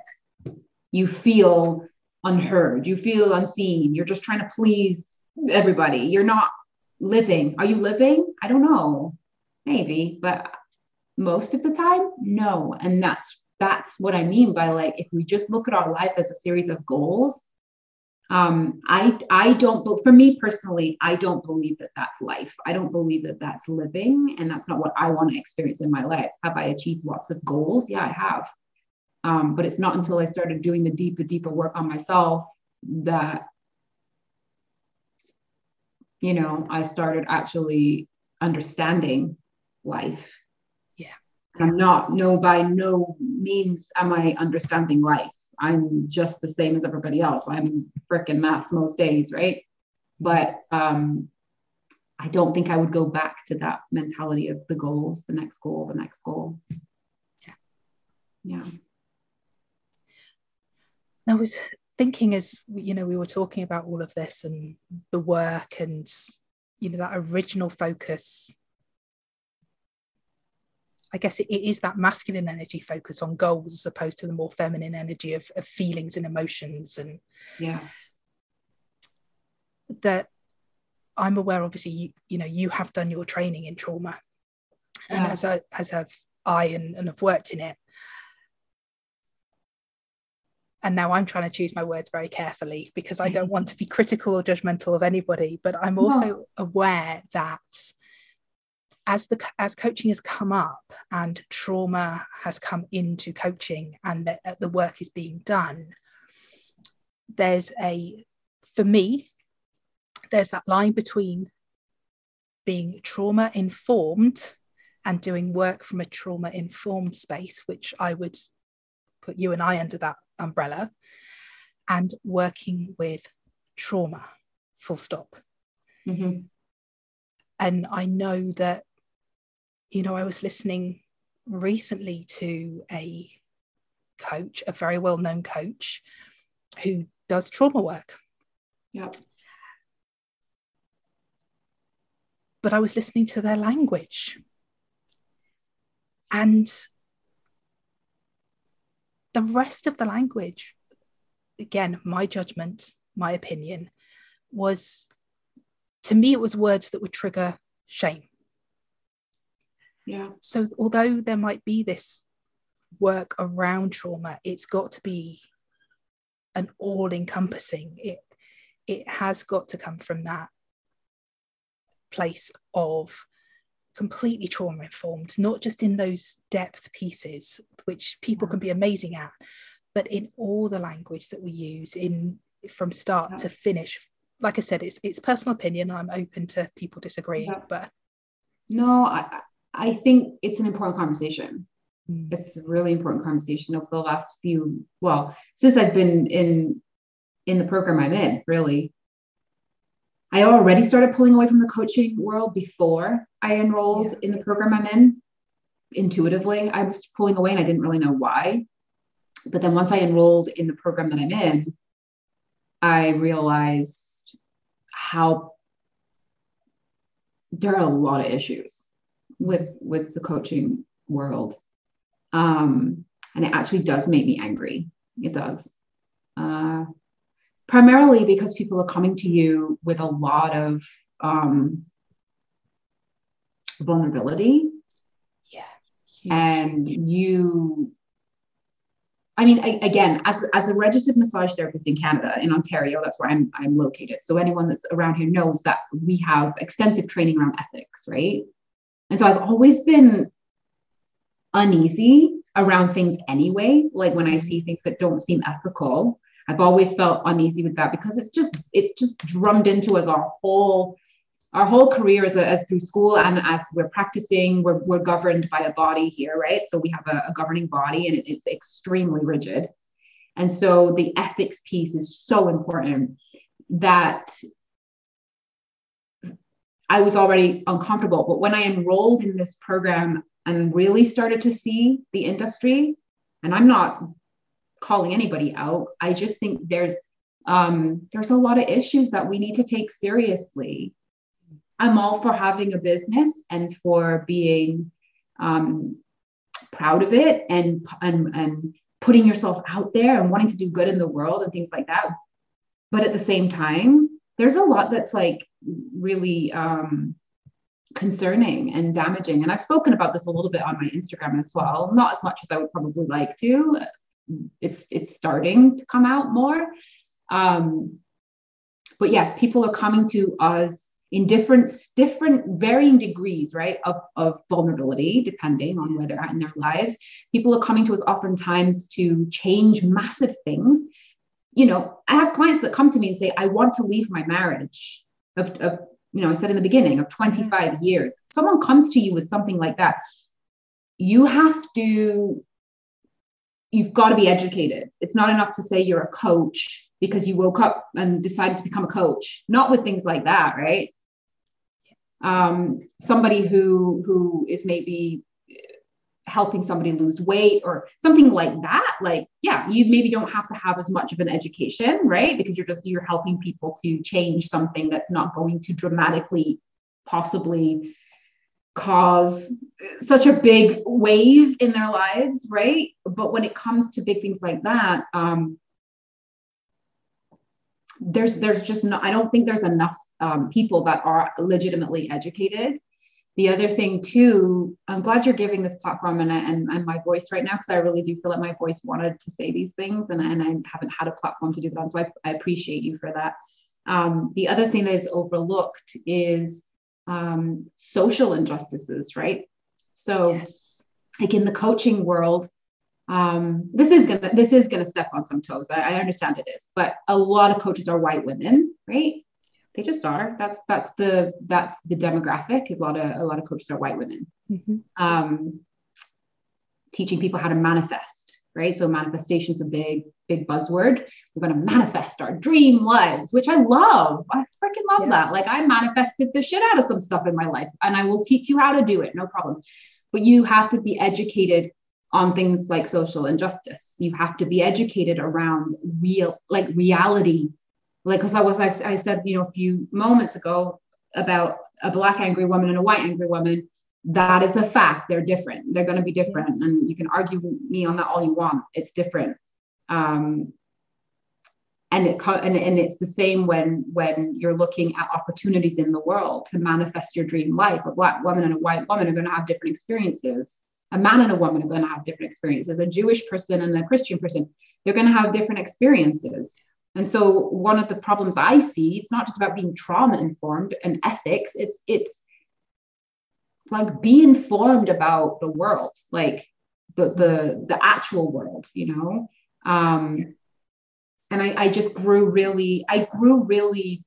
Speaker 2: You feel unheard. You feel unseen. You're just trying to please everybody. You're not living. Are you living? I don't know. Maybe, but most of the time, no. And that's that's what I mean by like if we just look at our life as a series of goals, um, I I don't for me personally, I don't believe that that's life. I don't believe that that's living, and that's not what I want to experience in my life. Have I achieved lots of goals? Yeah, I have. Um, but it's not until I started doing the deeper, deeper work on myself that you know I started actually understanding life.
Speaker 1: Yeah,
Speaker 2: I'm not no by no means am I understanding life I'm just the same as everybody else. I'm freaking mass most days, right? But um, I don't think I would go back to that mentality of the goals, the next goal, the next goal.
Speaker 1: Yeah.
Speaker 2: Yeah.
Speaker 1: I was thinking as you know we were talking about all of this and the work and you know that original focus I guess it, it is that masculine energy focus on goals as opposed to the more feminine energy of, of feelings and emotions and
Speaker 2: yeah
Speaker 1: that I'm aware obviously you, you know you have done your training in trauma and yeah. as I, as have I and, and have worked in it and now I'm trying to choose my words very carefully because I don't mm-hmm. want to be critical or judgmental of anybody but I'm also no. aware that as the as coaching has come up and trauma has come into coaching and the, the work is being done there's a for me there's that line between being trauma informed and doing work from a trauma informed space which i would put you and i under that umbrella and working with trauma full stop mm-hmm. and i know that you know, I was listening recently to a coach, a very well known coach who does trauma work.
Speaker 2: Yeah.
Speaker 1: But I was listening to their language. And the rest of the language, again, my judgment, my opinion, was to me, it was words that would trigger shame.
Speaker 2: Yeah.
Speaker 1: So although there might be this work around trauma, it's got to be an all-encompassing. It it has got to come from that place of completely trauma informed, not just in those depth pieces, which people can be amazing at, but in all the language that we use in from start yeah. to finish. Like I said, it's it's personal opinion. I'm open to people disagreeing, yeah. but
Speaker 2: no, I I think it's an important conversation. Mm. It's a really important conversation over the last few, well, since I've been in in the program I'm in, really. I already started pulling away from the coaching world before I enrolled yeah. in the program I'm in. Intuitively, I was pulling away and I didn't really know why. But then once I enrolled in the program that I'm in, I realized how there are a lot of issues with with the coaching world. Um, and it actually does make me angry. It does. Uh, primarily because people are coming to you with a lot of um, vulnerability.
Speaker 1: Yeah.
Speaker 2: Huge, and you I mean, I, again, as, as a registered massage therapist in Canada, in Ontario, that's where I'm, I'm located. So anyone that's around here knows that we have extensive training around ethics, right? And so I've always been uneasy around things anyway. Like when I mm-hmm. see things that don't seem ethical, I've always felt uneasy with that because it's just it's just drummed into us our whole our whole career as, a, as through school and as we're practicing, we're, we're governed by a body here, right? So we have a, a governing body and it, it's extremely rigid. And so the ethics piece is so important that I was already uncomfortable. But when I enrolled in this program and really started to see the industry, and I'm not calling anybody out, I just think there's um, there's a lot of issues that we need to take seriously I'm all for having a business and for being um, proud of it and, and, and putting yourself out there and wanting to do good in the world and things like that. But at the same time, there's a lot that's like really um, concerning and damaging. And I've spoken about this a little bit on my Instagram as well, not as much as I would probably like to. It's it's starting to come out more. Um, but yes, people are coming to us in different different varying degrees right of, of vulnerability depending on where they're at in their lives people are coming to us oftentimes to change massive things you know i have clients that come to me and say i want to leave my marriage of, of you know i said in the beginning of 25 years. Someone comes to you with something like that you have to you've got to be educated. It's not enough to say you're a coach because you woke up and decided to become a coach. Not with things like that right? Um, somebody who who is maybe helping somebody lose weight or something like that like yeah you maybe don't have to have as much of an education right because you're just you're helping people to change something that's not going to dramatically possibly cause such a big wave in their lives right but when it comes to big things like that um there's there's just no i don't think there's enough um, people that are legitimately educated. The other thing too, I'm glad you're giving this platform and, and, and my voice right now because I really do feel like my voice wanted to say these things and, and I haven't had a platform to do that. So I, I appreciate you for that. Um, the other thing that is overlooked is um, social injustices, right? So, yes. like in the coaching world, um, this is gonna this is gonna step on some toes. I, I, understand it is, but a lot of coaches are white women, right? They just are. That's that's the that's the demographic. A lot of a lot of coaches are white women. Mm-hmm. Um, teaching people how to manifest, right? So manifestation is a big big buzzword. We're going to manifest our dream lives, which I love. I freaking love yeah. that. Like I manifested the shit out of some stuff in my life, and I will teach you how to do it, no problem. But you have to be educated on things like social injustice. You have to be educated around real, like reality like because I was I, I said you know a few moments ago about a black angry woman and a white angry woman that is a fact. They're different. They're going to be different. And you can argue me on that all you want. It's different. Um, and it and, and it's the same when when you're looking at opportunities in the world to manifest your dream life. A black woman and a white woman are going to have different experiences. A man and a woman are going to have different experiences. A jewish person and a christian person they're going to have different experiences and so one of the problems I see, it's not just about being trauma informed and ethics, it's it's like be informed about the world, like the the the actual world, you know. Um, and I, I just grew really, I grew really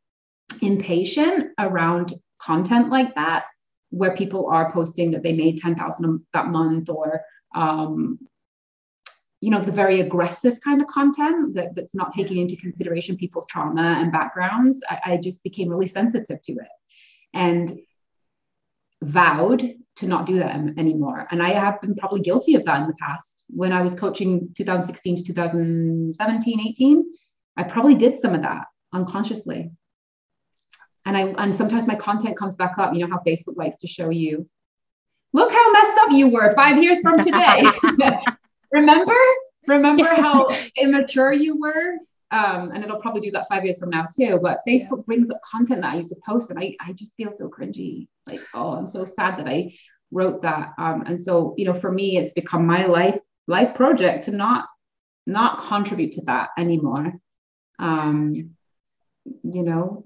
Speaker 2: impatient around content like that, where people are posting that they made ten thousand that month or um, you know the very aggressive kind of content that, that's not taking into consideration people's trauma and backgrounds I, I, just became really sensitive to it and vowed to not do that anymore. And i have been probably guilty of that in the past. When i was coaching 2016 to 2017 18 i probably did some of that unconsciously. And i and sometimes my content comes back up. You know how facebook likes to show you look how messed up you were five years from today remember? Remember how immature you were? Um, and it'll probably do that five years from now too but facebook yeah. brings up content that i used to post and I, I just feel so cringy like oh i'm so sad that i wrote that. Um, and so you know for me it's become my life life project to not not contribute to that anymore. Um you know?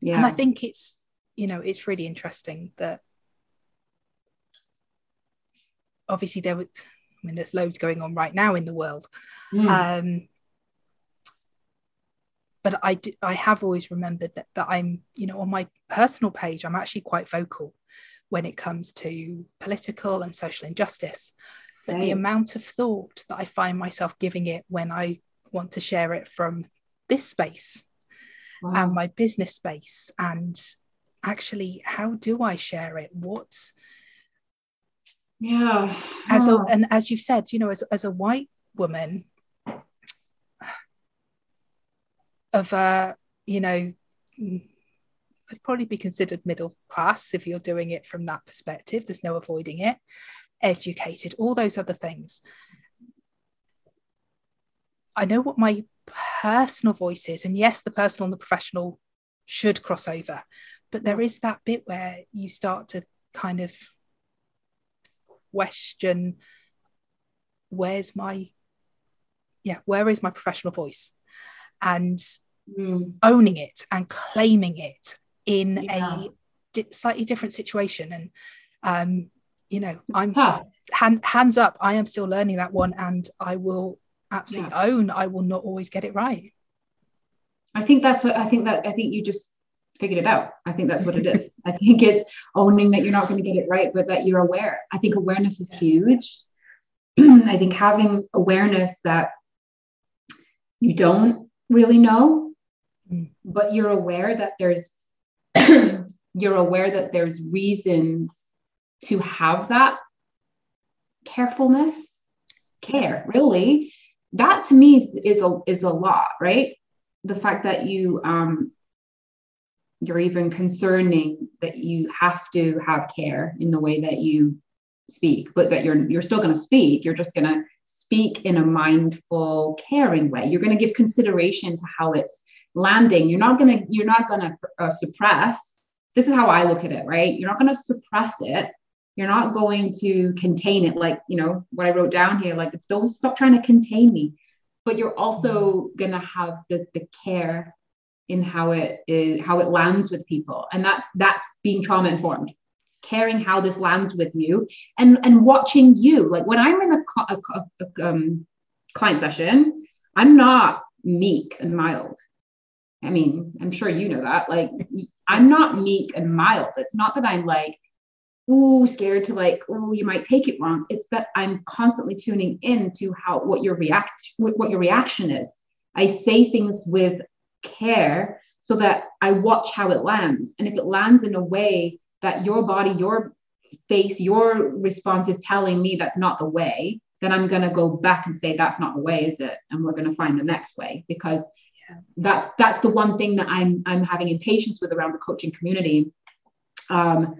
Speaker 1: Yeah and i think it's you know it's really interesting that obviously there was I mean, there's loads going on right now in the world. Mm. Um, but I do, I have always remembered that, that I'm, you know, on my personal page, I'm actually quite vocal when it comes to political and social injustice. But right. the amount of thought that I find myself giving it when I want to share it from this space wow. and my business space, and actually, how do I share it? What's
Speaker 2: yeah.
Speaker 1: As a, oh. and as you said you know as, as a white woman of a you know I'd probably be considered middle class if you're doing it from that perspective. There's no avoiding it. Educated all those other things. I know what my personal voice is and yes the personal and the professional should cross over but there is that bit where you start to kind of question where's my yeah where is my professional voice and mm. owning it and claiming it in yeah. a di- slightly different situation and um you know i'm huh. hand, hands up i am still learning that one and i will absolutely yeah. own i will not always get it right
Speaker 2: i think that's i think that i think you just figured it out. I think that's what it is. I think it's owning that you're not going to get it right, but that you're aware. I think awareness is huge. I think having awareness that you don't really know, mm. but you're aware that there's you're aware that there's reasons to have that carefulness, care, really. That to me is, is a is a lot, right? The fact that you um you're even concerning that you have to have care in the way that you speak but that you're you're still going to speak. You're just going to speak in a mindful caring way. You're going to give consideration to how it's landing. You're not going to you're not going to uh, suppress. This is how i look at it right? You're not going to suppress it. You're not going to contain it. Like you know what i wrote down here like don't stop trying to contain me. But you're also going to have the, the care in how it is how it lands with people. And that's that's being trauma informed caring how this lands with you and and watching you. Like when i'm in a, a, a um, client session i'm not meek and mild. I mean i'm sure you know that. Like i'm not meek and mild. It's not that i'm like ooh scared to like oh you might take it wrong. It's that i'm constantly tuning in to how what your react what your reaction is. I say things with care so that I watch how it lands. And if it lands in a way that your body, your face, your response is telling me that's not the way, then I'm going to go back and say that's not the way, is it? And we're going to find the next way because yeah. that's that's the one thing that I'm I'm having impatience with around the coaching community. Um,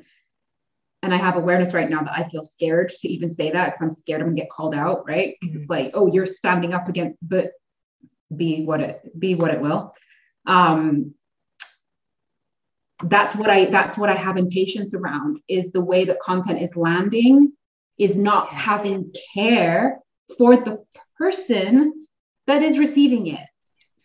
Speaker 2: and I have awareness right now that I feel scared to even say that because I'm scared I'm gonna get called out, right? Because mm-hmm. it's like, oh, you're standing up against, but be what it be what it will um, that's what i that's what i have impatience around is the way that content is landing is not yeah. having care for the person that is receiving it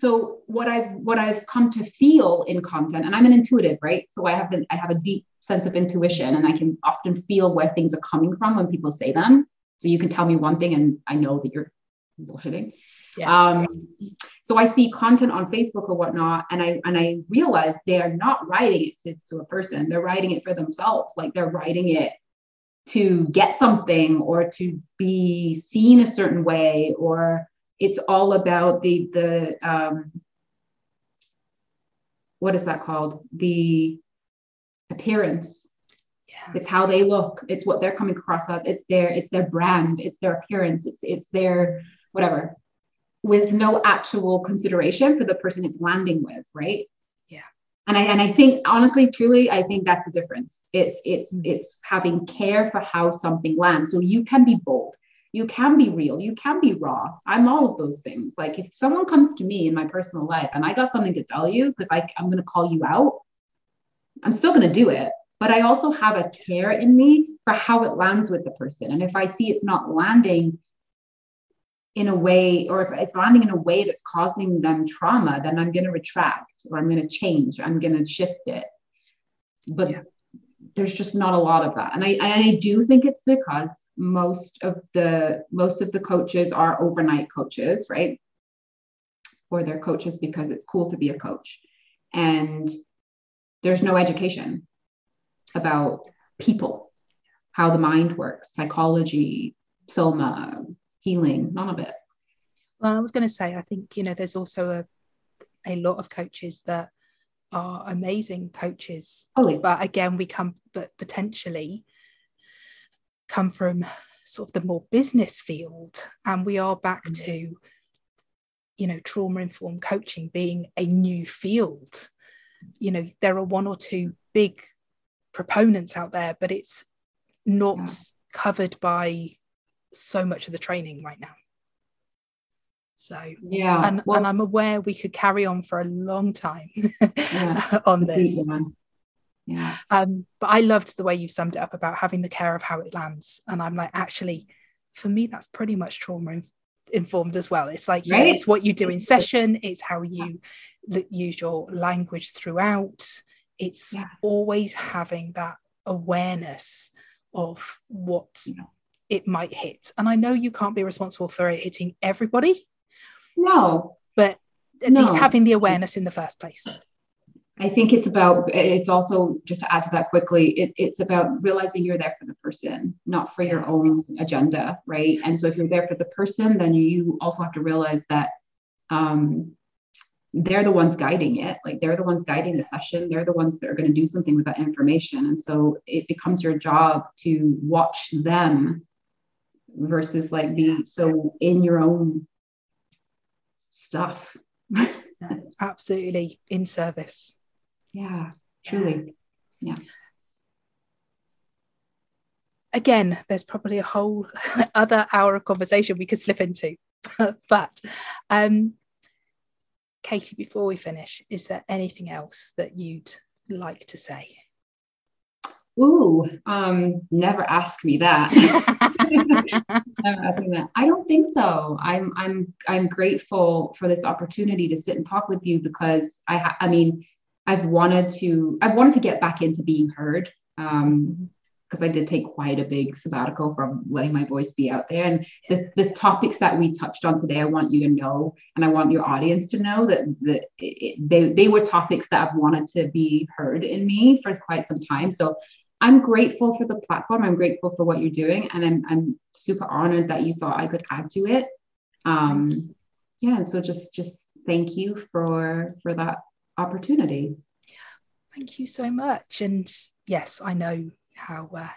Speaker 2: so what I've what I've come to feel in content, and I'm an intuitive, right? So I have I have a deep sense of intuition, and I can often feel where things are coming from when people say them. So you can tell me one thing, and I know that you're bullshitting. Yeah. Um, so I see content on Facebook or whatnot, and I and I realize they are not writing it to, to a person. They're writing it for themselves. Like they're writing it to get something or to be seen a certain way or it's all about the the um, what is that called the appearance yeah. it's how they look it's what they're coming across as it's their it's their brand it's their appearance it's it's their whatever with no actual consideration for the person it's landing with right?
Speaker 1: Yeah.
Speaker 2: And I and I think honestly, truly, I think that's the difference. It's it's mm. it's having care for how something lands. So you can be bold. You can be real. You can be raw. I'm all of those things. Like if someone comes to me in my personal life and i got something to tell you because I i'm going to call you out i'm still going to do it. But i also have a care in me for how it lands with the person. And if i see it's not landing in a way or if it's landing in a way that's causing them trauma then i'm going to retract or i'm going to change i'm going to shift it. But yeah. there's just not a lot of that. And I, and I do think it's because most of the most of the coaches are overnight coaches right? Or they're coaches because it's cool to be a coach. And there's no education about people how the mind works psychology soma healing none of it
Speaker 1: well i was going to say i think you know there's also a a lot of coaches that are amazing coaches oh, but again we come but potentially come from sort of the more business field and we are back mm-hmm. to you know trauma informed coaching being a new field you know there are one or two big proponents out there but it's not yeah. covered by so much of the training right now so
Speaker 2: yeah
Speaker 1: and, well, and i'm aware we could carry on for a long time yeah, on this
Speaker 2: yeah.
Speaker 1: Um, but I loved the way you summed it up about having the care of how it lands. And I'm like, actually, for me, that's pretty much trauma informed as well. It's like, right? know, it's what you do in session, it's how you yeah. use your language throughout. It's yeah. always having that awareness of what yeah. It might hit. And I know you can't be responsible for it hitting everybody.
Speaker 2: No.
Speaker 1: But at no. least having the awareness in the first place.
Speaker 2: I think it's about, it's also just to add to that quickly, it, it's about realizing you're there for the person, not for your own agenda, right? And so if you're there for the person, then you also have to realize that um, they're the ones guiding it. Like they're the ones guiding the session. They're the ones that are going to do something with that information. And so it becomes your job to watch them versus like be so in your own stuff.
Speaker 1: Absolutely in service.
Speaker 2: Yeah, truly. Yeah.
Speaker 1: Again, there's probably a whole other hour of conversation we could slip into. but um, Katie, before we finish, is there anything else that you'd like to say?
Speaker 2: Ooh, um, never ask me that. Never ask me that. I don't think so. I'm I'm I'm grateful for this opportunity to sit and talk with you because I ha- I mean I've wanted to I've wanted to get back into being heard um, because I did take quite a big sabbatical from letting my voice be out there. And the, the topics that we touched on today, I want you to know, and I want your audience to know that, that it, they, they were topics that I've wanted to be heard in me for quite some time. So I'm grateful for the platform. I'm grateful for what you're doing. And I'm, I'm super honored that you thought I could add to it. Um, yeah. And so just, just thank you for, for that opportunity.
Speaker 1: Thank you so much. And yes, I know how uh,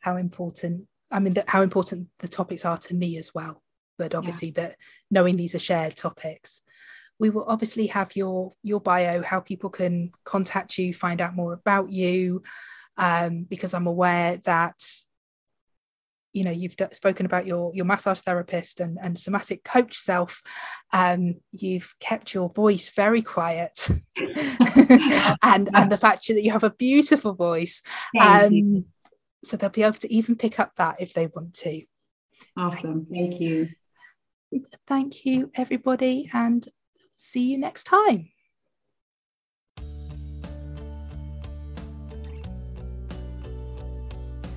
Speaker 1: how important I mean that how important the topics are to me as well. But obviously yeah. that knowing these are shared topics. We will obviously have your your bio, how people can contact you, find out more about you, um, because I'm aware that you know you've d- spoken about your your massage therapist and, and somatic coach self. Um, you've kept your voice very quiet. And and the fact that you have a beautiful voice. Um, so they'll be able to even pick up that if they want to.
Speaker 2: Awesome. Thank you.
Speaker 1: Thank you everybody and see you next time.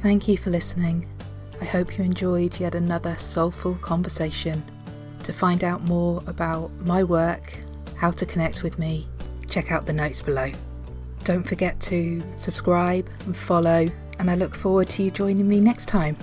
Speaker 1: Thank you for listening. I hope you enjoyed yet another soulful conversation. To find out more about my work, how to connect with me, check out the notes below. Don't forget to subscribe and follow, and I look forward to you joining me next time.